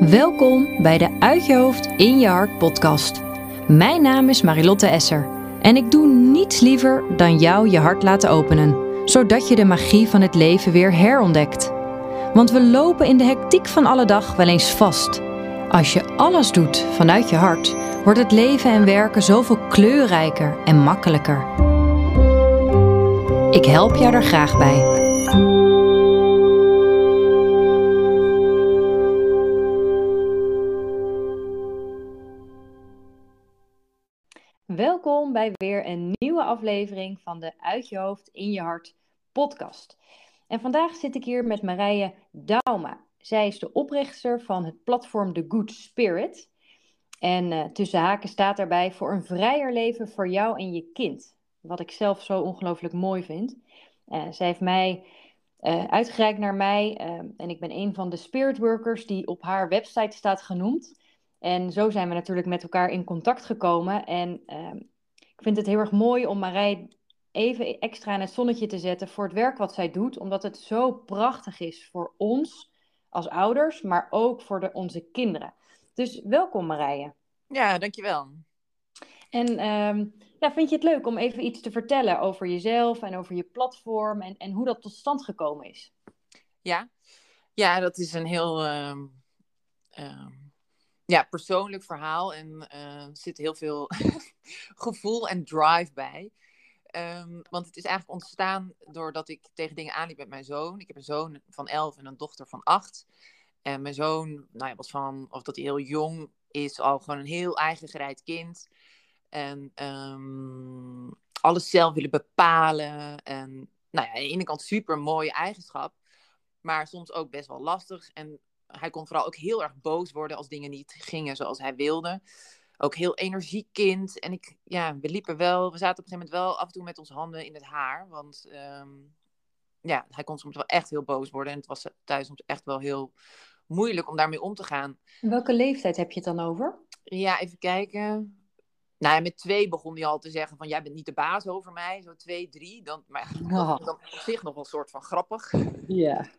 Welkom bij de Uit je hoofd in je hart podcast. Mijn naam is Marilotte Esser en ik doe niets liever dan jou je hart laten openen, zodat je de magie van het leven weer herontdekt. Want we lopen in de hectiek van alle dag wel eens vast. Als je alles doet vanuit je hart, wordt het leven en werken zoveel kleurrijker en makkelijker. Ik help jou er graag bij. Welkom bij weer een nieuwe aflevering van de Uit je hoofd in je hart podcast. En vandaag zit ik hier met Marije Dauma. Zij is de oprichter van het platform The Good Spirit. En uh, tussen haken staat daarbij voor een vrijer leven voor jou en je kind. Wat ik zelf zo ongelooflijk mooi vind. Uh, zij heeft mij uh, uitgereikt naar mij. en ik ben een van de spirit workers die op haar website staat genoemd. En zo zijn we natuurlijk met elkaar in contact gekomen. En uh, ik vind het heel erg mooi om Marij even extra in het zonnetje te zetten voor het werk wat zij doet. Omdat het zo prachtig is voor ons als ouders, maar ook voor de, onze kinderen. Dus welkom Marije. Ja, dankjewel. En um, ja, vind je het leuk om even iets te vertellen over jezelf en over je platform en, en hoe dat tot stand gekomen is? Ja, ja dat is een heel... Um ja, persoonlijk verhaal en uh, zit heel veel gevoel en drive bij. Um, want het is eigenlijk ontstaan doordat ik tegen dingen aanliep met mijn zoon. Ik heb een zoon van 11 en een dochter van 8. En mijn zoon, nou ja, was van, of dat hij heel jong is, al gewoon een heel eigen gereid kind. En um, alles zelf willen bepalen. En nou ja, aan de ene kant super mooie eigenschap, maar soms ook best wel lastig. En hij kon vooral ook heel erg boos worden als dingen niet gingen zoals hij wilde. Ook heel energiek kind. En ik, ja, we liepen wel, we zaten op een gegeven moment wel af en toe met onze handen in het haar. Want um, ja, hij kon soms wel echt heel boos worden. En het was thuis soms echt wel heel moeilijk om daarmee om te gaan. welke leeftijd heb je het dan over? Ja, even kijken. Nou ja, met twee begon hij al te zeggen van jij bent niet de baas over mij. Zo twee, drie. Dan, maar oh. dat dan op zich nog wel een soort van grappig. Ja.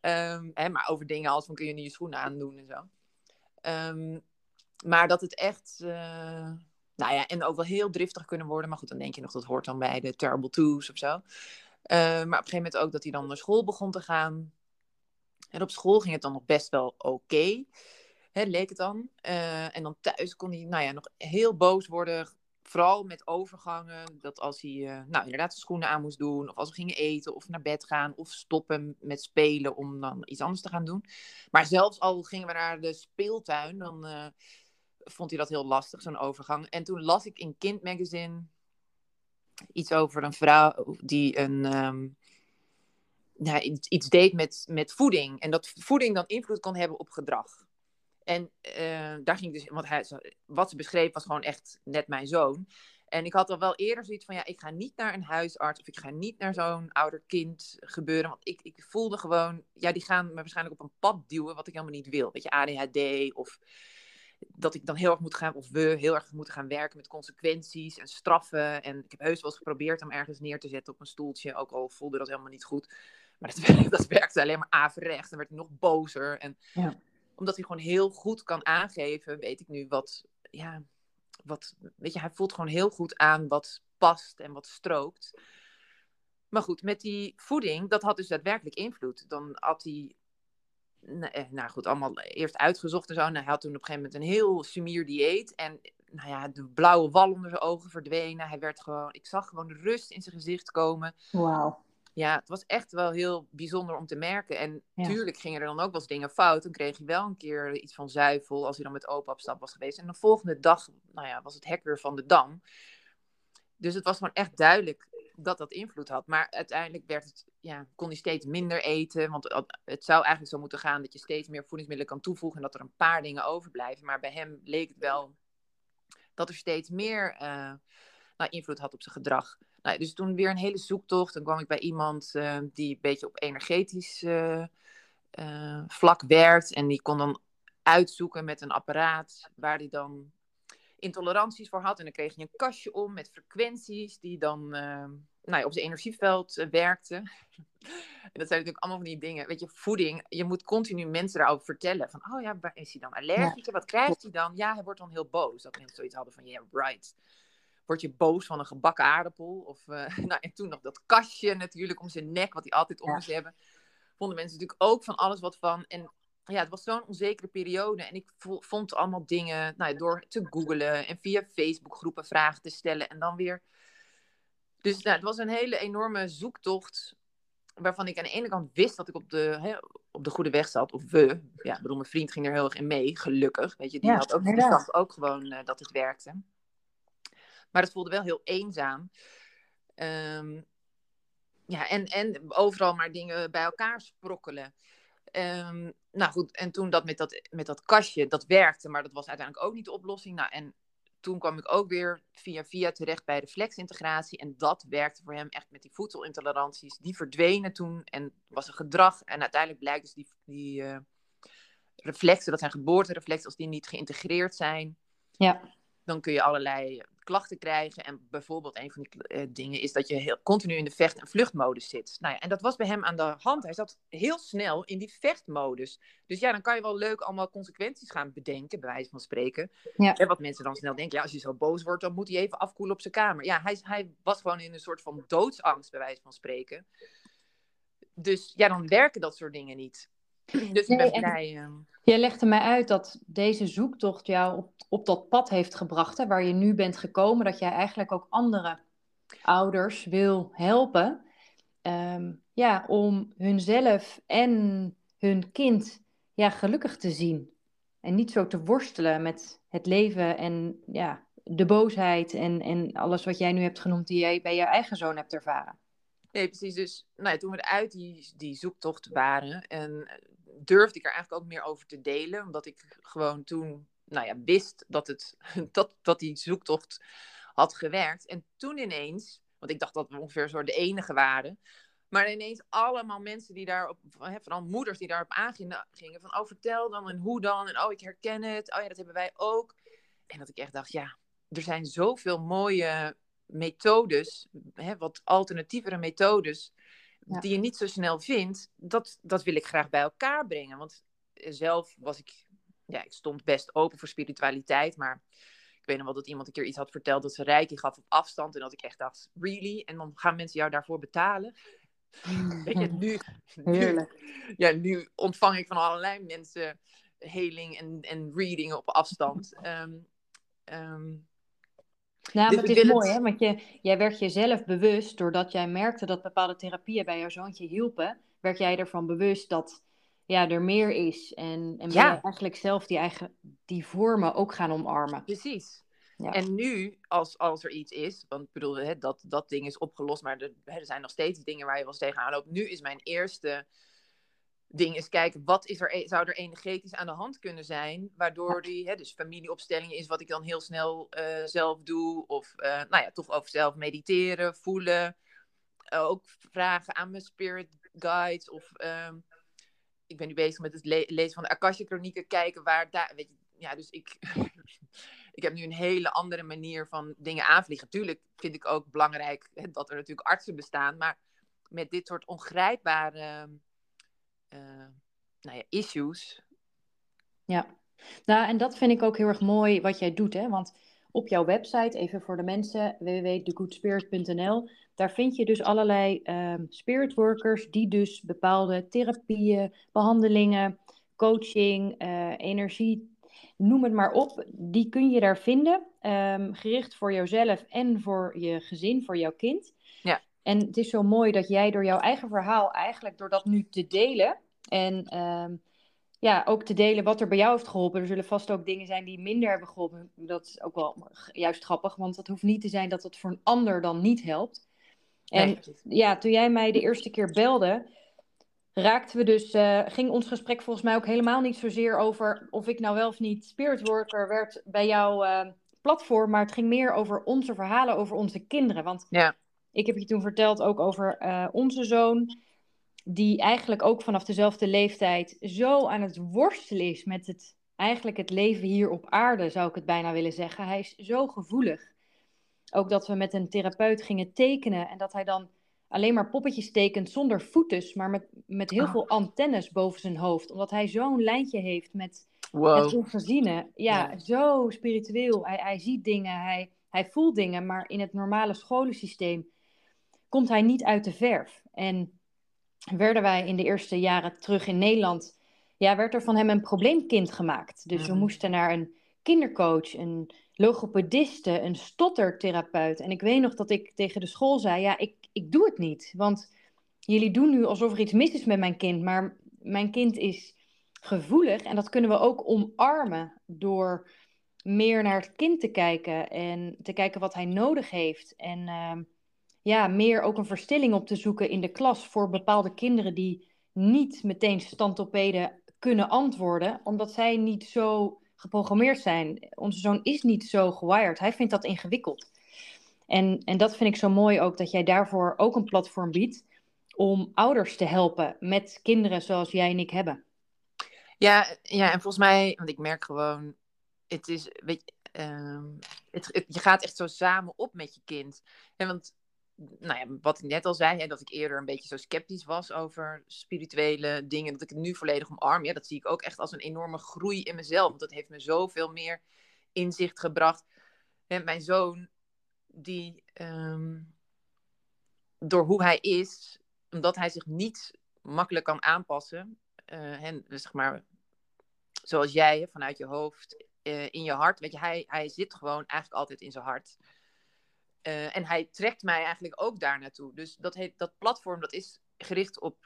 Um, hè, maar over dingen als van kun je niet je schoenen aandoen en zo. Um, maar dat het echt, uh, nou ja, en ook wel heel driftig kunnen worden. Maar goed, dan denk je nog dat hoort dan bij de Terrible Twos of zo. Uh, maar op een gegeven moment ook dat hij dan naar school begon te gaan. En op school ging het dan nog best wel oké. Leek het dan. Uh, en dan thuis kon hij, nou ja, nog heel boos worden vooral met overgangen, dat als hij uh, nou, inderdaad zijn schoenen aan moest doen, of als we gingen eten, of naar bed gaan, of stoppen met spelen om dan iets anders te gaan doen. Maar zelfs al gingen we naar de speeltuin, dan uh, vond hij dat heel lastig, zo'n overgang. En toen las ik in Kind Magazine iets over een vrouw die een, um, iets, iets deed met, met voeding. En dat voeding dan invloed kan hebben op gedrag. En uh, daar ging dus, want hij, wat ze beschreef was gewoon echt net mijn zoon. En ik had al wel eerder zoiets van, ja, ik ga niet naar een huisarts of ik ga niet naar zo'n ouder kind gebeuren. Want ik, ik voelde gewoon, ja, die gaan me waarschijnlijk op een pad duwen wat ik helemaal niet wil. Weet je, ADHD of dat ik dan heel erg moet gaan, of we heel erg moeten gaan werken met consequenties en straffen. En ik heb heus wel eens geprobeerd om ergens neer te zetten op een stoeltje, ook al voelde dat helemaal niet goed. Maar dat, dat werkte alleen maar averecht en werd nog bozer. En ja omdat hij gewoon heel goed kan aangeven, weet ik nu wat, ja, wat, weet je, hij voelt gewoon heel goed aan wat past en wat strookt. Maar goed, met die voeding, dat had dus daadwerkelijk invloed. Dan had hij, eh, nou goed, allemaal eerst uitgezocht en zo. En hij had toen op een gegeven moment een heel sumier dieet. En nou ja, de blauwe wal onder zijn ogen verdwenen. Hij werd gewoon, ik zag gewoon de rust in zijn gezicht komen. Wauw ja, het was echt wel heel bijzonder om te merken. En ja. tuurlijk gingen er dan ook wel eens dingen fout. Dan kreeg je wel een keer iets van zuivel als hij dan met opa op stap was geweest. En de volgende dag, nou ja, was het hacker van de dam. Dus het was gewoon echt duidelijk dat dat invloed had. Maar uiteindelijk werd het, ja, kon hij steeds minder eten. Want het zou eigenlijk zo moeten gaan dat je steeds meer voedingsmiddelen kan toevoegen. En dat er een paar dingen overblijven. Maar bij hem leek het wel dat er steeds meer uh, nou, invloed had op zijn gedrag. Nou, dus toen weer een hele zoektocht. Dan kwam ik bij iemand uh, die een beetje op energetisch uh, uh, vlak werkt. En die kon dan uitzoeken met een apparaat waar die dan intoleranties voor had. En dan kreeg je een kastje om met frequenties die dan uh, nou ja, op zijn energieveld uh, werkten. en dat zijn natuurlijk allemaal van die dingen. Weet je, voeding, je moet continu mensen daarover vertellen. Van, oh ja, is hij dan allergisch? Ja. Wat krijgt hij dan? Ja, hij wordt dan heel boos. Dat mensen zoiets hadden van, yeah, right. Word je boos van een gebakken aardappel? Of, uh, nou, en toen nog dat kastje natuurlijk om zijn nek, wat hij altijd om moest ja. hebben. Vonden mensen natuurlijk ook van alles wat van. En ja, het was zo'n onzekere periode. En ik vond allemaal dingen nou, door te googlen en via Facebook groepen vragen te stellen. En dan weer. Dus nou, het was een hele enorme zoektocht. Waarvan ik aan de ene kant wist dat ik op de, hè, op de goede weg zat. Of we. Ja, ik bedoel, mijn vriend ging er heel erg in mee, gelukkig. Weet je, die had ook, die ook gewoon uh, dat het werkte. Maar het voelde wel heel eenzaam. Um, ja, en, en overal maar dingen bij elkaar sprokkelen. Um, nou goed, en toen dat met, dat met dat kastje, dat werkte, maar dat was uiteindelijk ook niet de oplossing. Nou, en toen kwam ik ook weer via via terecht bij de flexintegratie. En dat werkte voor hem echt met die voedselintoleranties. Die verdwenen toen en was een gedrag. En uiteindelijk blijkt dus die, die uh, reflexen, dat zijn geboortereflexen, als die niet geïntegreerd zijn. Ja. Dan kun je allerlei klachten krijgen. En bijvoorbeeld een van die uh, dingen is dat je heel, continu in de vecht- en vluchtmodus zit. Nou ja, en dat was bij hem aan de hand. Hij zat heel snel in die vechtmodus. Dus ja, dan kan je wel leuk allemaal consequenties gaan bedenken, bij wijze van spreken. Ja. En wat mensen dan snel denken, ja, als je zo boos wordt, dan moet hij even afkoelen op zijn kamer. Ja, hij, hij was gewoon in een soort van doodsangst, bij wijze van spreken. Dus ja, dan werken dat soort dingen niet. Dus ik ben blij. Uh... Jij legde mij uit dat deze zoektocht jou op, op dat pad heeft gebracht, hè, waar je nu bent gekomen, dat jij eigenlijk ook andere ouders wil helpen. Um, ja, om hunzelf en hun kind ja, gelukkig te zien. En niet zo te worstelen met het leven en ja, de boosheid en, en alles wat jij nu hebt genoemd, die jij bij je eigen zoon hebt ervaren. Nee, precies. Dus nou ja, toen we uit die, die zoektocht waren, en durfde ik er eigenlijk ook meer over te delen. Omdat ik gewoon toen nou ja, wist dat, het, dat, dat die zoektocht had gewerkt. En toen ineens, want ik dacht dat we ongeveer zo de enige waren. Maar ineens allemaal mensen die daarop, vooral moeders die daarop aangingen, van oh vertel dan en hoe dan en oh ik herken het, oh ja dat hebben wij ook. En dat ik echt dacht, ja, er zijn zoveel mooie methodes, hè, wat alternatievere methodes, die je niet zo snel vindt, dat, dat wil ik graag bij elkaar brengen. Want zelf was ik, ja, ik stond best open voor spiritualiteit, maar ik weet nog wel dat iemand een keer iets had verteld dat ze reiki gaf op afstand en dat ik echt dacht, really? En dan gaan mensen jou daarvoor betalen? Weet je, nu, Heerlijk. Nu, ja, nu ontvang ik van allerlei mensen heling en, en reading op afstand. Um, um, nou, maar het is mooi, hè? Want je, jij werd jezelf bewust, doordat jij merkte dat bepaalde therapieën bij jouw zoontje hielpen, werd jij ervan bewust dat ja, er meer is. En, en ja. je eigenlijk zelf die, eigen, die vormen ook gaan omarmen. Precies. Ja. En nu, als, als er iets is, want ik bedoel, hè, dat, dat ding is opgelost, maar er, er zijn nog steeds dingen waar je wel eens tegenaan loopt. Nu is mijn eerste ding is kijken, wat is er, e-, zou er energetisch aan de hand kunnen zijn, waardoor die, hè, dus familieopstellingen is wat ik dan heel snel uh, zelf doe, of uh, nou ja, toch over zelf mediteren, voelen, uh, ook vragen aan mijn spirit guides, of um, ik ben nu bezig met het le lezen van de Akasha Chronieken, kijken waar daar, weet je, ja, dus ik, ik heb nu een hele andere manier van dingen aanvliegen. Tuurlijk vind ik ook belangrijk hè, dat er natuurlijk artsen bestaan, maar met dit soort ongrijpbare nou ja, issues. Ja, nou en dat vind ik ook heel erg mooi wat jij doet, hè? Want op jouw website, even voor de mensen, www.thegoodspirit.nl, daar vind je dus allerlei um, spirit workers die dus bepaalde therapieën, behandelingen, coaching, uh, energie, noem het maar op, die kun je daar vinden, um, gericht voor jouzelf en voor je gezin, voor jouw kind. En het is zo mooi dat jij door jouw eigen verhaal, eigenlijk door dat nu te delen en um, ja, ook te delen wat er bij jou heeft geholpen. Er zullen vast ook dingen zijn die minder hebben geholpen. Dat is ook wel juist grappig, want het hoeft niet te zijn dat het voor een ander dan niet helpt. En nee. ja, toen jij mij de eerste keer belde, raakten we dus, uh, ging ons gesprek volgens mij ook helemaal niet zozeer over of ik nou wel of niet spirit worker werd bij jouw uh, platform, maar het ging meer over onze verhalen over onze kinderen. Want ja. Ik heb je toen verteld ook over uh, onze zoon, die eigenlijk ook vanaf dezelfde leeftijd zo aan het worstelen is met het eigenlijk het leven hier op aarde, zou ik het bijna willen zeggen. Hij is zo gevoelig. Ook dat we met een therapeut gingen tekenen en dat hij dan alleen maar poppetjes tekent zonder voetes, maar met, met heel Oh. veel antennes boven zijn hoofd. Omdat hij zo'n lijntje heeft met het Wow. ongeziene. Ja, Ja. zo spiritueel. Hij, hij ziet dingen, hij, hij voelt dingen, maar in het normale scholensysteem komt hij niet uit de verf. En werden wij in de eerste jaren terug in Nederland, ja, werd er van hem een probleemkind gemaakt. Dus we Mhm. moesten naar een kindercoach, een logopediste, een stottertherapeut. En ik weet nog dat ik tegen de school zei, ja, ik, ik doe het niet. Want jullie doen nu alsof er iets mis is met mijn kind, maar mijn kind is gevoelig en dat kunnen we ook omarmen door meer naar het kind te kijken en te kijken wat hij nodig heeft. En ehm, ja, meer ook een verstilling op te zoeken in de klas voor bepaalde kinderen die niet meteen standopeden kunnen antwoorden, omdat zij niet zo geprogrammeerd zijn. Onze zoon is niet zo gewired. Hij vindt dat ingewikkeld. En, en dat vind ik zo mooi ook, dat jij daarvoor ook een platform biedt om ouders te helpen met kinderen zoals jij en ik hebben. Ja, ja, en volgens mij, want ik merk gewoon, het is, weet je, ehm, het, je gaat echt zo samen op met je kind. En want, nou ja, wat ik net al zei, hè, dat ik eerder een beetje zo sceptisch was over spirituele dingen, dat ik het nu volledig omarm, ja, dat zie ik ook echt als een enorme groei in mezelf. Want dat heeft me zoveel meer inzicht gebracht. En mijn zoon, die ehm, door hoe hij is, omdat hij zich niet makkelijk kan aanpassen, eh, en zeg maar, zoals jij, hè, vanuit je hoofd, eh, in je hart. Weet je, hij, hij zit gewoon eigenlijk altijd in zijn hart. Eh, en hij trekt mij eigenlijk ook daar naartoe. Dus dat, heet, dat platform dat is gericht op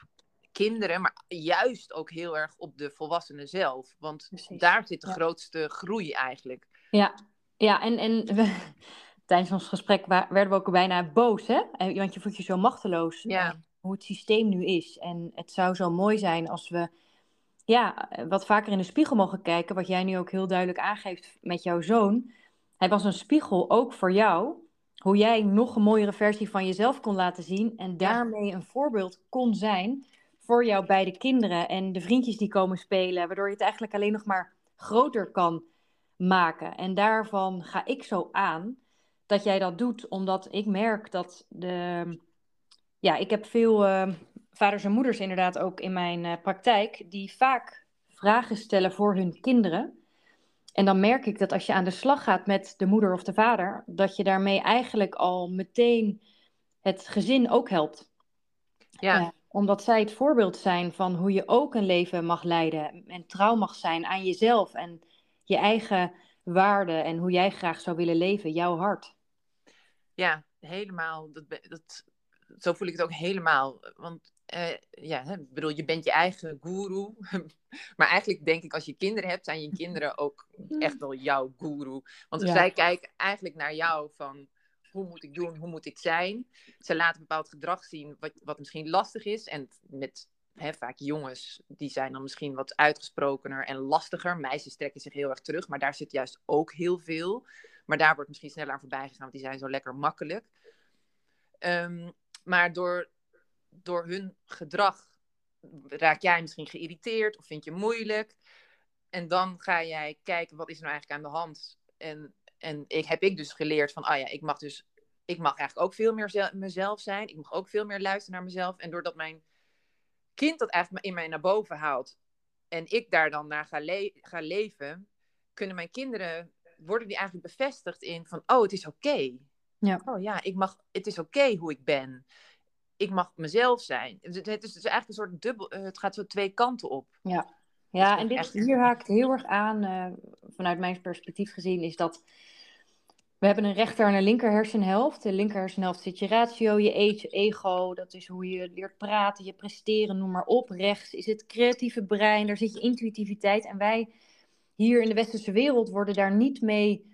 kinderen, maar juist ook heel erg op de volwassenen zelf. Want Precies, daar zit de ja. grootste groei eigenlijk. Ja, ja en, en we, tijdens ons gesprek werden we ook bijna boos, hè? En- Want je voelt je zo machteloos. Ja. eh, hoe het systeem nu is. En het zou zo mooi zijn als we ja, wat vaker in de spiegel mogen kijken. Wat jij nu ook heel duidelijk aangeeft met jouw zoon. Hij was een spiegel ook voor jou. Hoe jij nog een mooiere versie van jezelf kon laten zien. En daarmee een voorbeeld kon zijn voor jouw beide kinderen. En de vriendjes die komen spelen. Waardoor je het eigenlijk alleen nog maar groter kan maken. En daarvan ga ik zo aan dat jij dat doet. Omdat ik merk dat de ja, ik heb veel eh, vaders en moeders inderdaad ook in mijn eh, praktijk die vaak vragen stellen voor hun kinderen. En dan merk ik dat als je aan de slag gaat met de moeder of de vader, dat je daarmee eigenlijk al meteen het gezin ook helpt. Ja, Eh, omdat zij het voorbeeld zijn van hoe je ook een leven mag leiden en trouw mag zijn aan jezelf en je eigen waarden en hoe jij graag zou willen leven, jouw hart. ja helemaal. Dat, dat, zo voel ik het ook helemaal. Want eh, ja, ik bedoel, je bent je eigen guru. maar eigenlijk denk ik, als je kinderen hebt, zijn je kinderen ook echt wel jouw guru. Want Ja. zij kijken eigenlijk naar jou van hoe moet ik doen, hoe moet ik zijn. Ze laten bepaald gedrag zien wat, wat misschien lastig is. En met hè, vaak jongens, die zijn dan misschien wat uitgesprokener en lastiger. Meisjes trekken zich heel erg terug, maar daar zit juist ook heel veel. Maar daar wordt misschien sneller aan voorbij gegaan, want die zijn zo lekker makkelijk. Ehm, maar door, door hun gedrag raak jij misschien geïriteerd of vind je moeilijk. En dan ga jij kijken, wat is er nou eigenlijk aan de hand? En, en ik, heb ik dus geleerd van, ah ja, ik mag dus, ik mag eigenlijk ook veel meer zel- mezelf zijn. Ik mag ook veel meer luisteren naar mezelf. En doordat mijn kind dat eigenlijk in mij naar boven haalt en ik daar dan naar ga, le- ga leven, kunnen mijn kinderen, worden die eigenlijk bevestigd in van, oh, het is oké. Ja. Oh ja, ik mag, het is oké hoe ik ben. Ik mag mezelf zijn. Het, het, is, het is eigenlijk een soort dubbel, eh, het gaat zo twee kanten op. Ja, ja en dit, echt- hier haakt heel erg aan, eh, vanuit mijn perspectief gezien, is dat we hebben een rechter en een linker hersenhelft. De linker hersenhelft zit je ratio, je je ego, dat is hoe je leert praten, je presteren, noem maar op. Rechts is het creatieve brein, daar zit je intuïtiviteit. En wij hier in de westerse wereld worden daar niet mee,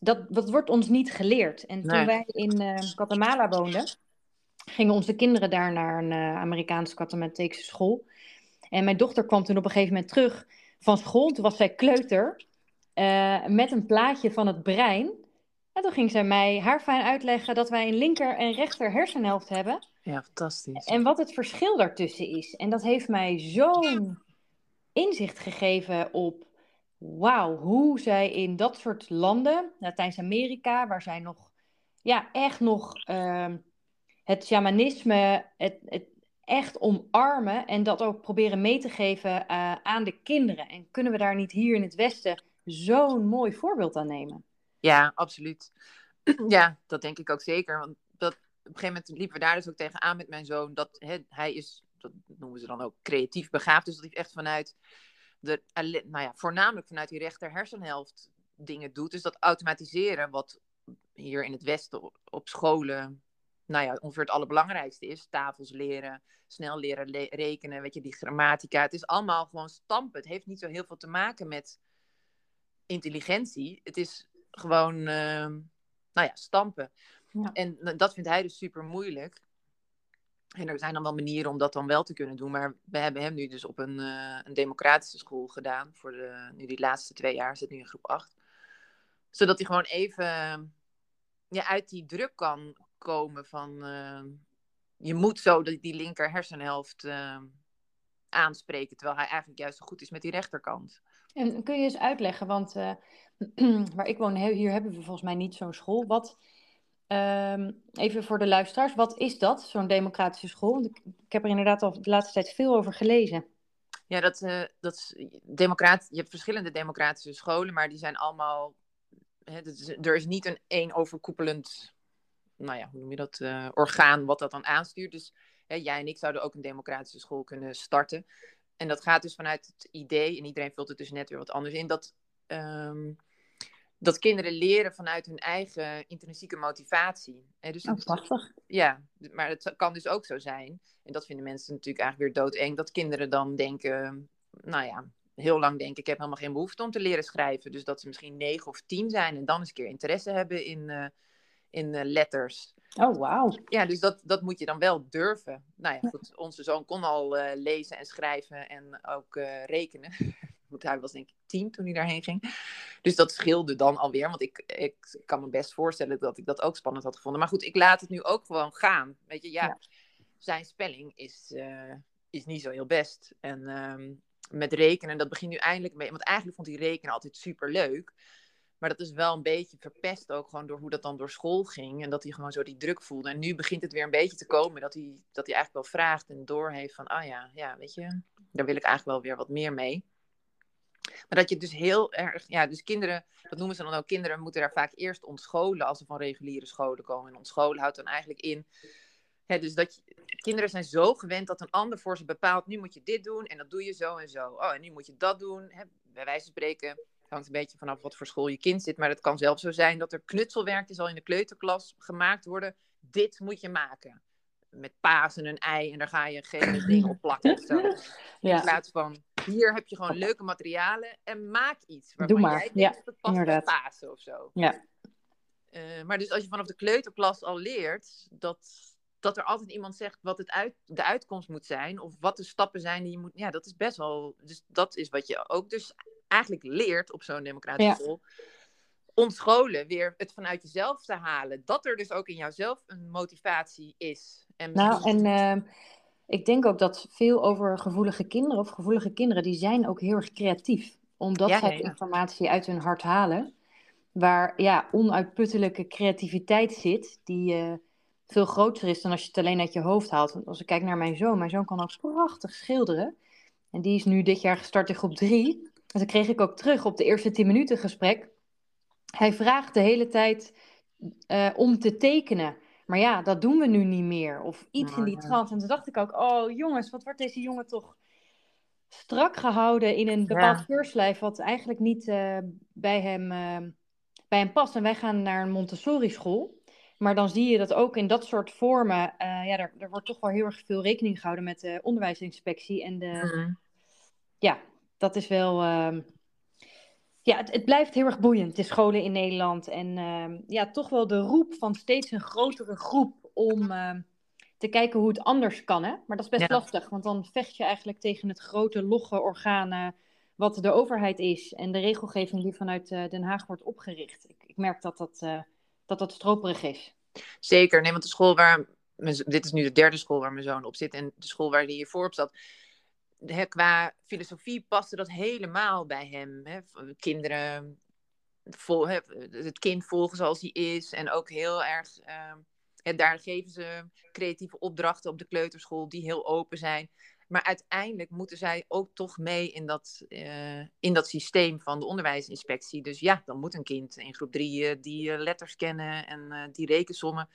dat, dat wordt ons niet geleerd. En toen Nee. wij in eh Guatemala woonden, gingen onze kinderen daar naar een eh, Amerikaanse Guatemalteekse school. En mijn dochter kwam toen op een gegeven moment terug van school. Toen was zij kleuter eh, met een plaatje van het brein. En toen ging zij mij haar fijn uitleggen dat wij een linker en rechter hersenhelft hebben. Ja, fantastisch. En wat het verschil daartussen is. En dat heeft mij zo'n inzicht gegeven op wauw, hoe zij in dat soort landen, Latijns-Amerika, waar zij nog, ja, echt nog ehm, het shamanisme, het, het echt omarmen en dat ook proberen mee te geven uh, aan de kinderen. En kunnen we daar niet hier in het Westen zo'n mooi voorbeeld aan nemen? Ja, absoluut. Ja, dat denk ik ook zeker. Want dat, op een gegeven moment liepen we daar dus ook tegenaan met mijn zoon. Dat hij is, dat noemen ze dan ook creatief begaafd. Dus dat hij echt vanuit de, nou ja, voornamelijk vanuit die rechter hersenhelft dingen doet. Dus dat automatiseren, wat hier in het Westen op scholen nou ja, ongeveer het allerbelangrijkste is. Tafels leren, snel leren rekenen, weet je, die grammatica. Het is allemaal gewoon stampen. Het heeft niet zo heel veel te maken met intelligentie. Het is gewoon, uh, nou ja, stampen. Ja. En dat vindt hij dus super moeilijk. En er zijn dan wel manieren om dat dan wel te kunnen doen. Maar we hebben hem nu dus op een, uh, een democratische school gedaan. Voor de, nu die laatste twee jaar, zit nu in groep 8. Zodat hij gewoon even ja, uit die druk kan komen van... Uh, je moet zo die, die linker hersenhelft uh, aanspreken. Terwijl hij eigenlijk juist zo goed is met die rechterkant. En kun je eens uitleggen, want uh, waar ik woon, hier hebben we volgens mij niet zo'n school. Wat, ehm, even voor de luisteraars, wat is dat, zo'n democratische school? Want ik, ik, heb er inderdaad al de laatste tijd veel over gelezen. Ja, dat, dat is democrat, je hebt verschillende democratische scholen, maar die zijn allemaal. Is, er is niet een één overkoepelend, nou ja, hoe noem je dat, uh, orgaan wat dat dan aanstuurt. Dus hè, jij en ik zouden ook een democratische school kunnen starten. En dat gaat dus vanuit het idee, en iedereen vult het dus net weer wat anders in, dat, um, dat kinderen leren vanuit hun eigen intrinsieke motivatie. En dus, oh, prachtig. Ja, maar het kan dus ook zo zijn, en dat vinden mensen natuurlijk eigenlijk weer doodeng, dat kinderen dan denken, nou ja, heel lang denken, ik heb helemaal geen behoefte om te leren schrijven. Dus dat ze misschien negen of tien zijn en dan eens een keer interesse hebben in, uh, in uh, letters. Oh, wauw. Ja, dus dat, dat moet je dan wel durven. Nou ja, goed, onze zoon kon al uh, lezen en schrijven en ook uh, rekenen. Want hij was denk ik tien toen hij daarheen ging. Dus dat scheelde dan alweer. Want ik, ik kan me best voorstellen dat ik dat ook spannend had gevonden. Maar goed, ik laat het nu ook gewoon gaan. Weet je, ja, ja. zijn spelling is, uh, is niet zo heel best. En um, met rekenen, dat begint nu eindelijk mee. Want eigenlijk vond hij rekenen altijd super leuk. Maar dat is wel een beetje verpest ook gewoon door hoe dat dan door school ging. En dat hij gewoon zo die druk voelde. En nu begint het weer een beetje te komen dat hij, dat hij eigenlijk wel vraagt en doorheeft van, ah ja, ja, weet je, daar wil ik eigenlijk wel weer wat meer mee. Maar dat je dus heel erg, ja, dus kinderen, dat noemen ze dan ook, kinderen moeten daar vaak eerst ontscholen als ze van reguliere scholen komen. En ontscholen houdt dan eigenlijk in, dus dat je, kinderen zijn zo gewend dat een ander voor ze bepaalt, nu moet je dit doen en dat doe je zo en zo. Oh, en nu moet je dat doen. Bij wijze van spreken, hangt een beetje vanaf wat voor school je kind zit. Maar het kan zelfs zo zijn dat er knutselwerkjes al in de kleuterklas gemaakt worden. Dit moet je maken. Met paas en een ei en daar ga je geen ding op plakken of zo. Ja. In plaats van, hier heb je gewoon leuke materialen en maak iets. Doe maar, jij denkt, ja, dat past inderdaad. bij Pasen of zo. Ja. Uh, maar dus als je vanaf de kleuterklas al leert dat, dat er altijd iemand zegt wat het uit, de uitkomst moet zijn. Of wat de stappen zijn die je moet... Ja, dat is best wel... Dus dat is wat je ook dus eigenlijk leert op zo'n democratische school. Ontscholen, weer het vanuit jezelf te halen. Dat er dus ook in jouzelf een motivatie is. En nou, en uh, ik denk ook dat veel over gevoelige kinderen of gevoelige kinderen, die zijn ook heel erg creatief. Omdat ja, zij ja. informatie uit hun hart halen. Waar ja, onuitputtelijke creativiteit zit, die uh, veel groter is dan als je het alleen uit je hoofd haalt. Want als ik kijk naar mijn zoon, mijn zoon kan ook prachtig schilderen. En die is nu dit jaar gestart in groep 3. En dan kreeg ik ook terug op de eerste 10 minuten gesprek. Hij vraagt de hele tijd uh, om te tekenen. Maar ja, dat doen we nu niet meer. Of iets in die trant. En toen dacht ik ook, oh jongens, wat wordt deze jongen toch strak gehouden in een bepaald ja. keurslijf... wat eigenlijk niet uh, bij, hem, uh, bij hem past. En wij gaan naar een Montessori-school. Maar dan zie je dat ook in dat soort vormen... ja, er, er, wordt toch wel heel erg veel rekening gehouden met de onderwijsinspectie... en de, mm. ja, dat is wel. Uh, ja, het, het, blijft heel erg boeiend, de scholen in Nederland. En uh, ja, toch wel de roep van steeds een grotere groep om uh, te kijken hoe het anders kan. Hè? Maar dat is best ja. lastig, want dan vecht je eigenlijk tegen het grote logge orgaan wat de overheid is en de regelgeving die vanuit uh, Den Haag wordt opgericht. Ik, ik merk dat dat, uh, dat dat stroperig is. Zeker, nee, want de school waar, dit is nu de derde school waar mijn zoon op zit en de school waar hij hiervoor op zat, qua filosofie paste dat helemaal bij hem. Kinderen, vol, het kind volgen zoals hij is. En ook heel erg, uh, daar geven ze creatieve opdrachten op de kleuterschool die heel open zijn. Maar uiteindelijk moeten zij ook toch mee in dat, uh, in dat systeem van de onderwijsinspectie. Dus ja, dan moet een kind in groep drie uh, die letters kennen en die rekensommen.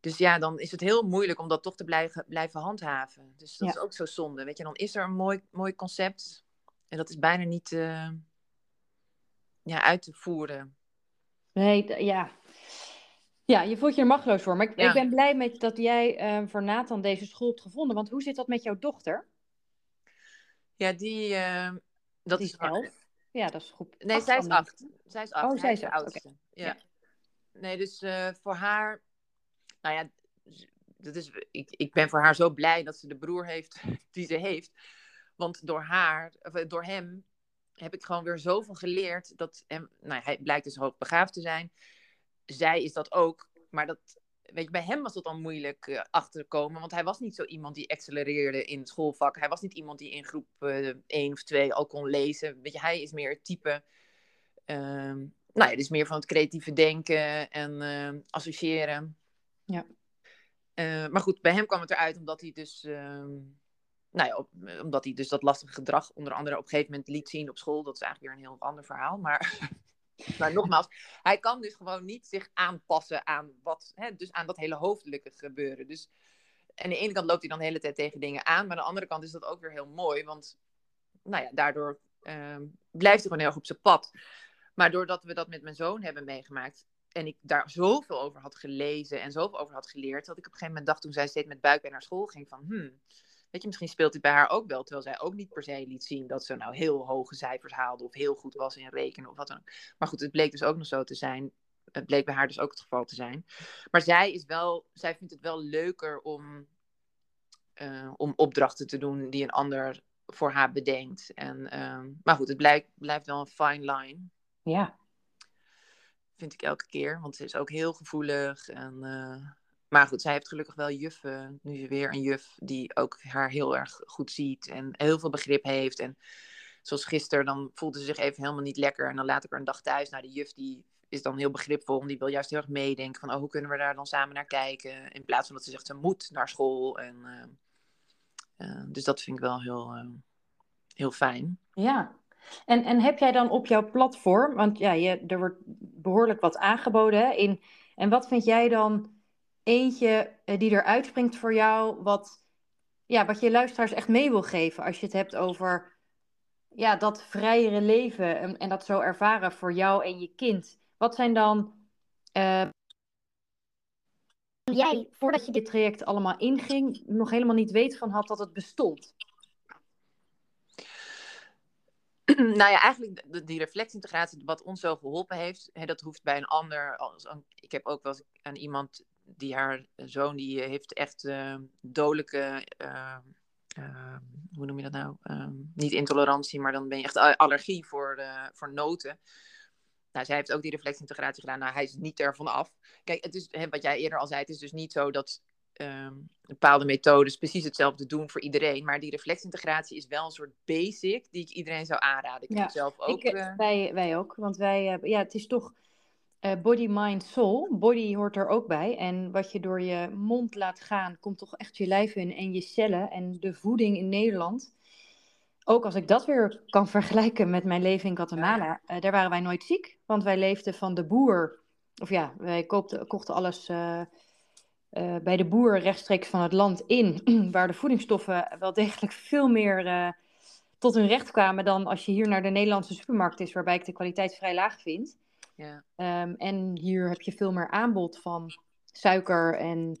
Dus ja, dan is het heel moeilijk om dat toch te blijven, blijven handhaven. Dus dat is ook zo zonde. Weet je, dan is er een mooi, mooi concept. En dat is bijna niet ja, uit te voeren. Nee, ja. Ja, je voelt je er machteloos voor. Maar ik, ik ben blij met dat jij uh, voor Nathan deze school hebt gevonden. Want hoe zit dat met jouw dochter? Ja, die... Uh, dat die is elf. Ja, dat is groep Nee, zij is acht. Zij is acht. Oh, zij is de oudste. Ja. ja. Nee, dus voor haar nou ja, dat is, ik, ik ben voor haar zo blij dat ze de broer heeft die ze heeft. Want door haar, of eh, door hem, heb ik gewoon weer zoveel geleerd. Dat hem, nou, hij blijkt dus hoogbegaafd te zijn. Zij is dat ook. Maar dat, weet je, bij hem was dat dan moeilijk uh, achter te komen. Want hij was niet zo iemand die accelereerde in het schoolvak. Hij was niet iemand die in groep uh, eh, 1 of 2 al kon lezen. Weet je, hij is meer het type. Uh, nou ja, dus meer van het creatieve denken en uh, associëren. Ja. Maar goed, bij hem kwam het eruit omdat hij dus, uh, nou ja, op, omdat hij dus dat lastige gedrag onder andere op een gegeven moment liet zien op school. Dat is eigenlijk weer een heel ander verhaal. Maar, maar nogmaals, hij kan dus gewoon niet zich aanpassen aan wat, hè, dus aan dat hele hoofdelijke gebeuren. Dus aan de ene kant loopt hij dan de hele tijd tegen dingen aan, maar aan de andere kant is dat ook weer heel mooi, want nou ja, daardoor uh, blijft hij gewoon heel erg op zijn pad. Maar doordat we dat met mijn zoon hebben meegemaakt, en ik daar zoveel over had gelezen en zoveel over had geleerd, dat ik op een gegeven moment dacht toen zij steeds met buikpijn naar school ging van, hmm, weet je, misschien speelt dit bij haar ook wel, terwijl zij ook niet per se liet zien dat ze nou heel hoge cijfers haalde of heel goed was in rekenen of wat dan ook. Maar goed, het bleek dus ook nog zo te zijn. Het bleek bij haar dus ook het geval te zijn. Maar zij is wel, zij vindt het wel leuker om, uh, om opdrachten te doen die een ander voor haar bedenkt. En, uh, maar goed, het blijkt, blijft wel een fine line. Ja, vind ik elke keer. Want ze is ook heel gevoelig. En, uh... Maar goed, zij heeft gelukkig wel juffen. Nu weer een juf die ook haar heel erg goed ziet. En heel veel begrip heeft. En zoals gisteren, dan voelde ze zich even helemaal niet lekker. En dan laat ik haar een dag thuis. Nou, de juf die is dan heel begripvol. En die wil juist heel erg meedenken. Van, oh, hoe kunnen we daar dan samen naar kijken? In plaats van dat ze zegt, ze moet naar school. En, uh, uh, dus dat vind ik wel heel, heel fijn. Ja, en, en heb jij dan op jouw platform, want ja, je, er wordt behoorlijk wat aangeboden. Hè, in, en wat vind jij dan eentje eh, die eruit springt voor jou, wat, ja, wat je luisteraars echt mee wil geven als je het hebt over ja, dat vrijere leven en, en dat zo ervaren voor jou en je kind? Wat zijn dan. Uh, jij, voordat je dit traject allemaal inging, nog helemaal niet weet van had dat het bestond? nou ja, eigenlijk die reflectintegratie, wat ons zo geholpen heeft, hè, dat hoeft bij een ander. Als, ik heb ook wel eens aan iemand die haar zoon, die heeft echt uh, dodelijke, uh, uh, hoe noem je dat nou? Ehm, niet intolerantie, maar dan ben je echt allergie voor, voor noten. Nou, zij heeft ook die reflectintegratie gedaan. Nou, hij is niet ervan af. Kijk, het is, hè, wat jij eerder al zei, het is dus niet zo dat um, bepaalde methodes precies hetzelfde doen voor iedereen. Maar die reflexintegratie is wel een soort basic die ik iedereen zou aanraden. Ik ja, zelf ook. Ik, uh... wij, wij ook, want wij, uh, ja, het is toch body, mind, soul. Body hoort er ook bij. En wat je door je mond laat gaan, komt toch echt je lijf in en je cellen. En de voeding in Nederland. Ook als ik dat weer kan vergelijken met mijn leven in Guatemala, ja. daar waren wij nooit ziek. Want wij leefden van de boer. Of ja, wij koopten, kochten alles uh, bij de boer rechtstreeks van het land in, waar de voedingsstoffen wel degelijk veel meer tot hun recht kwamen dan als je hier naar de Nederlandse supermarkt is, waarbij ik de kwaliteit vrij laag vind. Ja. Um, en hier heb je veel meer aanbod van suiker en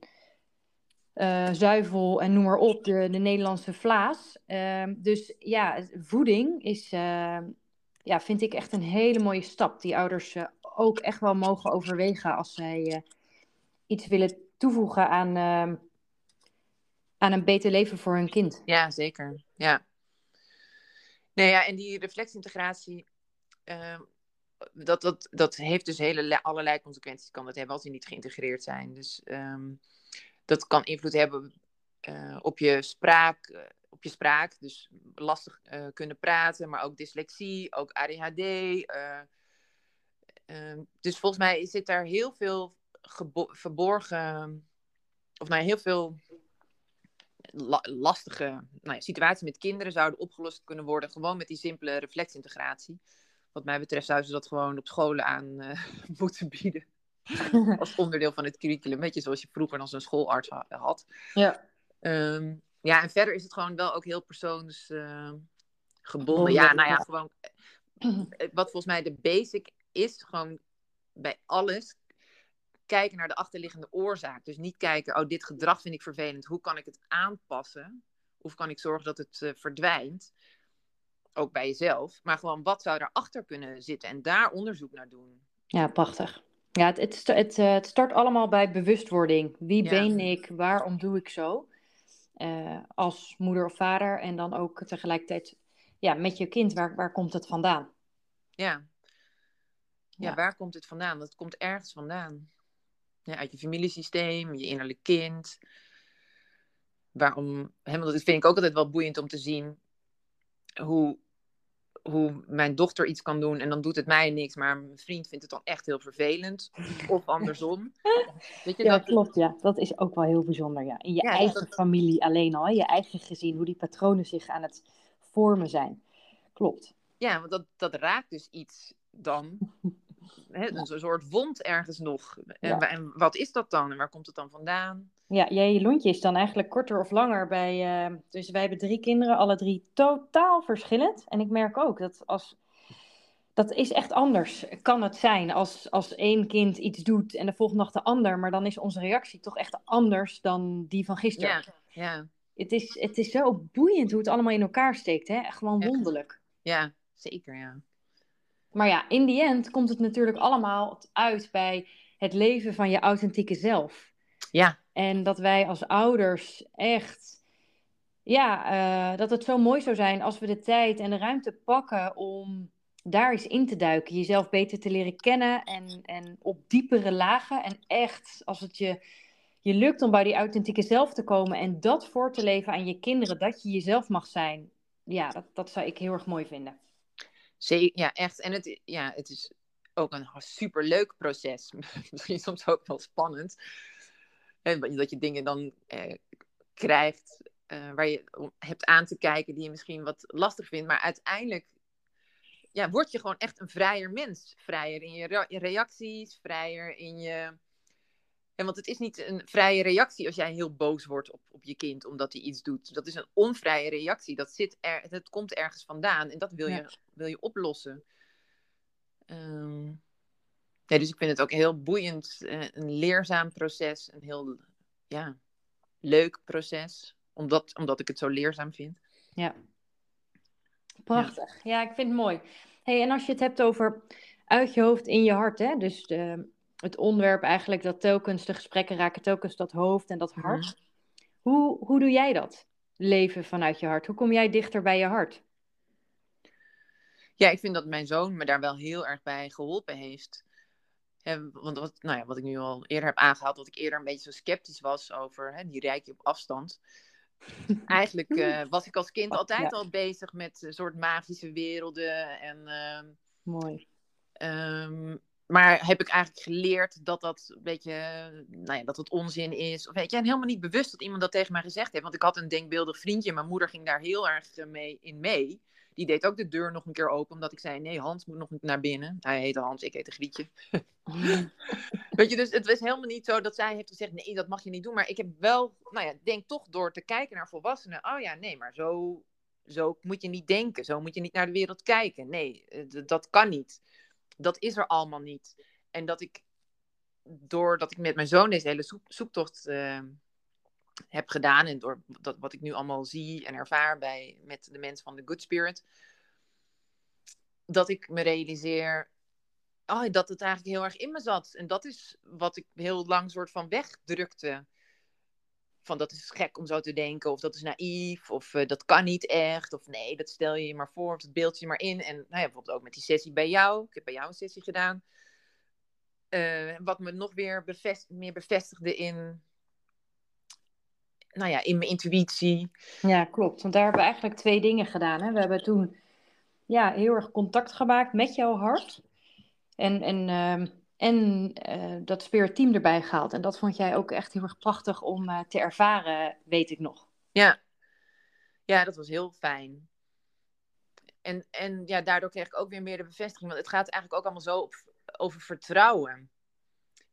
uh, zuivel en noem maar op, de, de Nederlandse vlaas. Um, dus ja, voeding is, ja, vind ik echt een hele mooie stap die ouders ook echt wel mogen overwegen als zij iets willen toevoegen aan, aan een beter leven voor hun kind. Ja, zeker. Ja. Nee, ja, en die reflexintegratie, dat, dat, dat heeft dus hele, allerlei consequenties kan dat hebben als die niet geïntegreerd zijn. Dus um, dat kan invloed hebben uh, op je spraak, op je spraak. Dus lastig eh, kunnen praten, maar ook dyslexie, ook ADHD. Uh, dus volgens mij zit daar heel veel verborgen, of nou heel veel lastige nou ja, situaties met kinderen zouden opgelost kunnen worden. Gewoon met die simpele reflexintegratie. Wat mij betreft zouden ze dat gewoon op scholen aan uh, moeten bieden. Als onderdeel van het curriculum. Beetje zoals je vroeger als een schoolarts had. Ja. Um, ja, en verder is het gewoon wel ook heel persoonsgebonden. Uh, ja, nou ja, gewoon. Eh, wat volgens mij de basic is, gewoon bij alles kijken naar de achterliggende oorzaak. Dus niet kijken, oh, dit gedrag vind ik vervelend. Hoe kan ik het aanpassen? Of kan ik zorgen dat het uh, verdwijnt? Ook bij jezelf. Maar gewoon, wat zou daarachter kunnen zitten? En daar onderzoek naar doen. Ja, prachtig. Ja, het, het, het, eh, het start allemaal bij bewustwording. Wie ben ik? Waarom doe ik zo? Uh, als moeder of vader. En dan ook tegelijkertijd ja, met je kind, waar, waar komt het vandaan? Ja. ja. Ja, waar komt het vandaan? Dat komt ergens vandaan ja, uit je familiesysteem, je innerlijk kind. Waarom, hè, want dat vind ik ook altijd wel boeiend om te zien hoe, hoe mijn dochter iets kan doen en dan doet het mij niks, maar mijn vriend vindt het dan echt heel vervelend. Of andersom. Weet je, ja, dat... klopt. Ja, dat is ook wel heel bijzonder. Ja. In je eigen familie alleen al, je eigen gezin, hoe die patronen zich aan het vormen zijn. Klopt. Ja, want dat, dat raakt dus iets dan hè, een soort wond ergens nog. En, en, wat is dat dan? En waar komt het dan vandaan? Ja, je lontje is dan eigenlijk korter of langer bij. Uh, dus wij hebben drie kinderen, alle drie totaal verschillend. En ik merk ook dat als. Dat is echt anders, kan het zijn. Als, als één kind iets doet en de volgende dag de ander. Maar dan is onze reactie toch echt anders dan die van gisteren. Ja, ja. Het, is, het is zo boeiend hoe het allemaal in elkaar steekt. Hè? Gewoon wonderlijk. Ja, zeker ja. Maar ja, in die end komt het natuurlijk allemaal uit bij het leven van je authentieke zelf. Ja. En dat wij als ouders echt, ja, uh, dat het zo mooi zou zijn als we de tijd en de ruimte pakken om daar eens in te duiken. Jezelf beter te leren kennen en, en op diepere lagen. En echt, als het je, je lukt om bij die authentieke zelf te komen en dat voor te leven aan je kinderen, dat je jezelf mag zijn. Ja, dat, dat zou ik heel erg mooi vinden. Ja, echt. En het, ja, het is ook een superleuk proces. Misschien soms ook wel spannend. dat je dingen dan eh, krijgt uh, waar je hebt aan te kijken die je misschien wat lastig vindt. Maar uiteindelijk ja, word je gewoon echt een vrijer mens. Vrijer in je reacties, vrijer in je en want het is niet een vrije reactie als jij heel boos wordt op, op je kind omdat hij iets doet. Dat is een onvrije reactie. Dat, zit er, dat komt ergens vandaan en dat wil je, wil je oplossen. Um, dus ik vind het ook heel boeiend, uh, een leerzaam proces, een heel ja, leuk proces, omdat, omdat ik het zo leerzaam vind. Ja, prachtig. Ja, ik vind het mooi. Hey, en als je het hebt over uit je hoofd in je hart, hè? dus de, het onderwerp eigenlijk dat telkens de gesprekken raken telkens dat hoofd en dat mhm. hart. hoe, hoe doe jij dat? Leven vanuit je hart. Hoe kom jij dichter bij je hart? Ja, ik vind dat mijn zoon me daar wel heel erg bij geholpen heeft. want wat, nou ja, wat ik nu al eerder heb aangehaald, dat ik eerder een beetje zo sceptisch was over hè, die rijkje op afstand. Eigenlijk uh, was ik als kind altijd al bezig met een soort magische werelden. En, uh, Mooi. Um, maar heb ik eigenlijk geleerd dat dat een beetje, nou ja, dat het onzin is. Of weet je, en helemaal niet bewust dat iemand dat tegen mij gezegd heeft. Want ik had een denkbeeldig vriendje. Mijn moeder ging daar heel erg eh, mee in mee. Die deed ook de deur nog een keer open, omdat ik zei: Nee, Hans moet nog naar binnen. Hij heette Hans, ik heette Grietje. Weet je, dus het was helemaal niet zo dat zij heeft gezegd: Nee, dat mag je niet doen. Maar ik heb wel, nou ja, denk toch door te kijken naar volwassenen: Oh ja, nee, maar zo, zo moet je niet denken. Zo moet je niet naar de wereld kijken. Nee, eh, dat kan niet dat is er allemaal niet. En dat ik, doordat ik met mijn zoon deze hele zoektocht uh, heb gedaan. En door dat, wat ik nu allemaal zie en ervaar bij, met de mensen van de Good Spirit. Dat ik me realiseer oh, dat het eigenlijk heel erg in me zat. En dat is wat ik heel lang soort van wegdrukte van dat is gek om zo te denken, of dat is naïef, of uh, dat kan niet echt, of nee, dat stel je je maar voor, of dat beeld je maar in. En nou ja, bijvoorbeeld ook met die sessie bij jou, ik heb bij jou een sessie gedaan, uh, wat me nog weer bevest meer bevestigde in nou ja, in mijn intuïtie. Ja, klopt. Want daar hebben we eigenlijk twee dingen gedaan. Hè? We hebben toen ja, heel erg contact gemaakt met jouw hart. En, en, ehm, en uh, dat spirit team erbij gehaald. En dat vond jij ook echt heel erg prachtig om uh, te ervaren, weet ik nog. Ja. ja, dat was heel fijn. En, en ja, daardoor kreeg ik ook weer meer de bevestiging. Want het gaat eigenlijk ook allemaal zo op, over vertrouwen.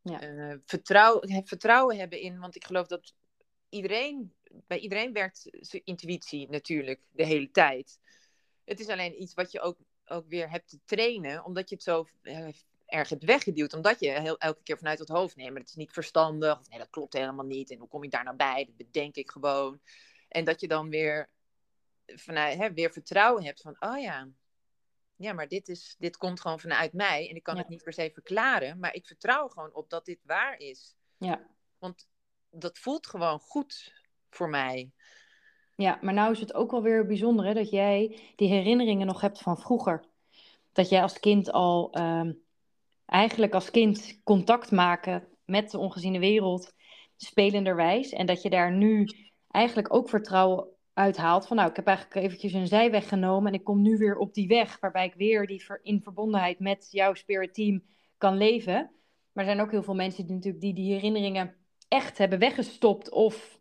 Ja. Uh, vertrouwen, vertrouwen hebben in, want ik geloof dat iedereen, bij iedereen werkt zijn intuïtie natuurlijk de hele tijd. Het is alleen iets wat je ook, ook weer hebt te trainen, omdat je het zo erg hebt weggeduwd. Omdat je heel, elke keer vanuit het hoofd neemt, maar dat is niet verstandig. Of nee, dat klopt helemaal niet. En hoe kom ik daar nou bij? Dat bedenk ik gewoon. En dat je dan weer, vanuit, hè, weer vertrouwen hebt van, oh ja, ja, maar dit, is, dit komt gewoon vanuit mij. En ik kan het niet per se verklaren, maar ik vertrouw gewoon op dat dit waar is. Ja. Want dat voelt gewoon goed voor mij. Ja, maar nou is het ook wel weer bijzonder hè, dat jij die herinneringen nog hebt van vroeger. Dat jij als kind al, ehm, eigenlijk als kind contact maken met de ongeziene wereld, spelenderwijs. En dat je daar nu eigenlijk ook vertrouwen uithaalt van nou, ik heb eigenlijk eventjes een zijweg genomen en ik kom nu weer op die weg waarbij ik weer die in verbondenheid met jouw spirit team kan leven. Maar er zijn ook heel veel mensen die natuurlijk die, die herinneringen echt hebben weggestopt of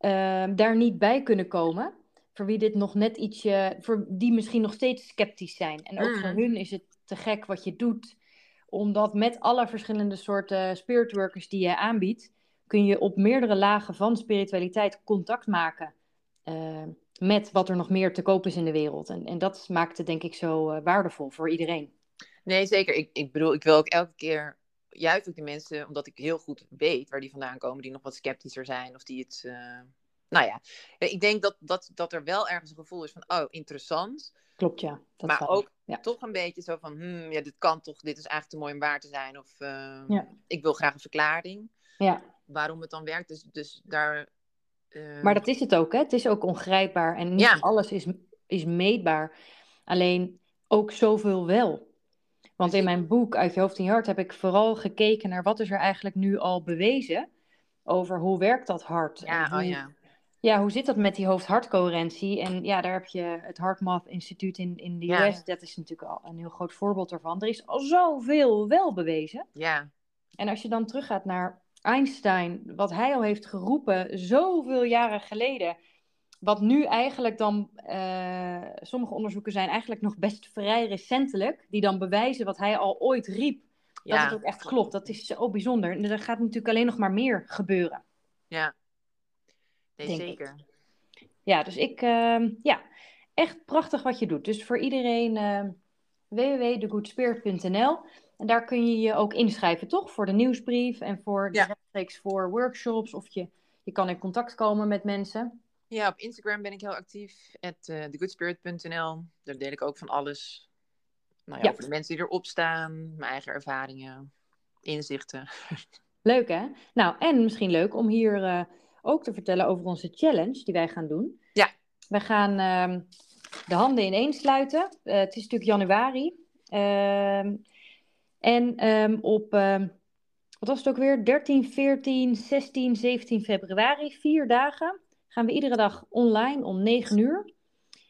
uh, daar niet bij kunnen komen. Voor wie dit nog net ietsje, voor die misschien nog steeds sceptisch zijn. En ook voor mm. hun is het te gek wat je doet, omdat met alle verschillende soorten spirit workers die je aanbiedt, kun je op meerdere lagen van spiritualiteit contact maken uh, met wat er nog meer te koop is in de wereld. En, en dat maakt het denk ik zo uh, waardevol voor iedereen. Nee, zeker. Ik, ik bedoel, ik wil ook elke keer juist ook de mensen, omdat ik heel goed weet waar die vandaan komen, die nog wat sceptischer zijn of die het. Nou ja, ik denk dat, dat, dat er wel ergens een gevoel is van, oh, interessant. Klopt, ja. Dat maar ook ja. toch een beetje zo van, hmm, ja, dit kan toch, dit is eigenlijk te mooi om waar te zijn. Of uh, ja. ik wil graag een verklaring. Ja. Waarom het dan werkt. Dus, dus daar uh... Maar dat is het ook, hè? Het is ook ongrijpbaar en niet alles is, is meetbaar. Alleen ook zoveel wel. Want in mijn boek Uit je hoofd in je hart heb ik vooral gekeken naar wat is er eigenlijk nu al bewezen over hoe werkt dat hart. Ja, hoe, oh ja. Ja, hoe zit dat met die hoofd-hartcoherentie? En ja, daar heb je het HeartMath Instituut in, in de ja, US. Dat is natuurlijk al een heel groot voorbeeld daarvan. Er is al zoveel wel bewezen. Ja. En als je dan teruggaat naar Einstein, wat hij al heeft geroepen zoveel jaren geleden. Wat nu eigenlijk dan, uh, sommige onderzoeken zijn eigenlijk nog best vrij recentelijk, die dan bewijzen wat hij al ooit riep. Dat het ook echt klopt. Dat is zo bijzonder. En er gaat natuurlijk alleen nog maar meer gebeuren. Ja, nee, zeker. Ja, dus ik, uh, ja, echt prachtig wat je doet. Dus voor iedereen uh, www.thegoodspirit.nl en daar kun je je ook inschrijven, toch? Voor de nieuwsbrief en voor de ja. voor workshops. Of je, je kan in contact komen met mensen. Ja, op Instagram ben ik heel actief. At uh, thegoodspirit.nl. Daar deel ik ook van alles. Nou ja, ja. Over de mensen die erop staan. Mijn eigen ervaringen. Inzichten. Leuk hè? Nou, en misschien leuk om hier uh, ook te vertellen over onze challenge die wij gaan doen. Ja. Wij gaan uh, de handen ineens sluiten. Uh, het is natuurlijk januari. Uh, en um, op, wat was het ook weer? 13, 14, 16, 17 februari, vier dagen, gaan we iedere dag online om 9 uur.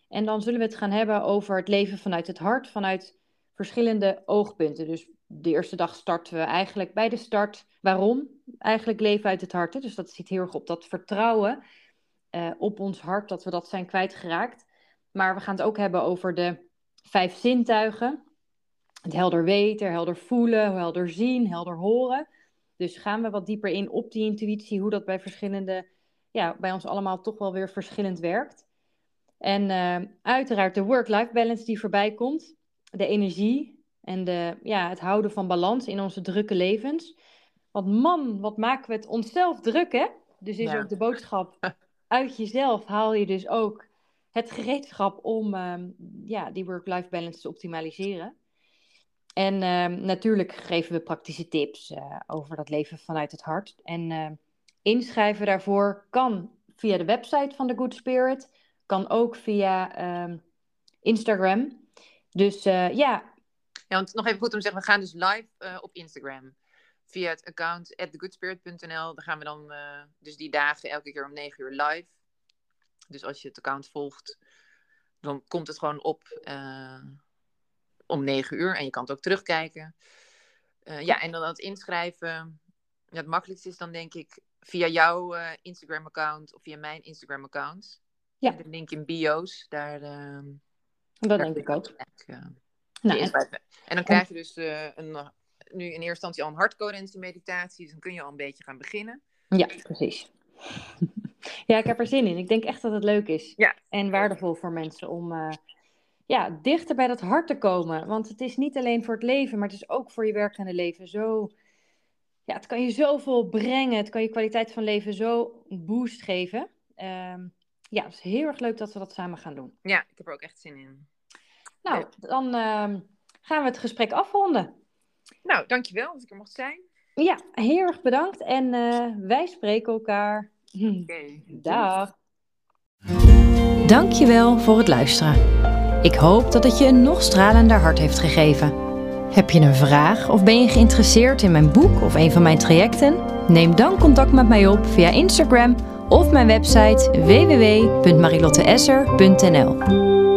En dan zullen we het gaan hebben over het leven vanuit het hart, vanuit verschillende oogpunten. Dus de eerste dag starten we eigenlijk bij de start. Waarom? Eigenlijk leven uit het hart. Hè? Dus dat zit heel erg op dat vertrouwen uh, op ons hart, dat we dat zijn kwijtgeraakt. Maar we gaan het ook hebben over de vijf zintuigen het helder weten, helder voelen, helder zien, helder horen. Dus gaan we wat dieper in op die intuïtie, hoe dat bij verschillende, ja, bij ons allemaal toch wel weer verschillend werkt. En uh, uiteraard de work-life balance die voorbij komt, de energie en de, ja, het houden van balans in onze drukke levens. Want man, wat maken we het onszelf druk, hè? Dus is ook de boodschap, uit jezelf haal je dus ook het gereedschap om uh, ja, die work-life balance te optimaliseren. En uh, natuurlijk geven we praktische tips uh, over dat leven vanuit het hart. En uh, inschrijven daarvoor kan via de website van The Good Spirit, kan ook via ehm, Instagram. Dus eh, ja. Ja, want nog even goed om te zeggen, we gaan dus live op Instagram. via het account at thegoodspirit.nl. Daar gaan we dan uh, dus die dagen elke keer om 9 uur live. Dus als je het account volgt, dan komt het gewoon op uh, om 9 uur. En je kan het ook terugkijken. Ja, en dan het inschrijven. Ja, het makkelijkste is dan denk ik via jouw Instagram-account of via mijn Instagram-account. Ja. De link in bio's. Daar, dat daar denk ik ook. Nou, en, en dan krijg je dus een nu in eerste instantie al een hartcoherentie-meditatie. Dus dan kun je al een beetje gaan beginnen. Ja, precies. ja, ik heb er zin in. Ik denk echt dat het leuk is. Ja. En waardevol voor mensen om uh, ja, dichter bij dat hart te komen. Want het is niet alleen voor het leven, maar het is ook voor je werkende leven zo... Ja, het kan je zoveel brengen. Het kan je kwaliteit van leven zo een boost geven. Um, ja, het is heel erg leuk dat we dat samen gaan doen. Ja, ik heb er ook echt zin in. Nou, dan uh, gaan we het gesprek afronden. Nou, dankjewel dat ik er mocht zijn. Ja, heel erg bedankt. En uh, wij spreken elkaar. Oké. Okay. Dag. Dankjewel voor het luisteren. Ik hoop dat het je een nog stralender hart heeft gegeven. Heb je een vraag of ben je geïnteresseerd in mijn boek of een van mijn trajecten? Neem dan contact met mij op via Instagram of mijn website www.marilotteesser.nl.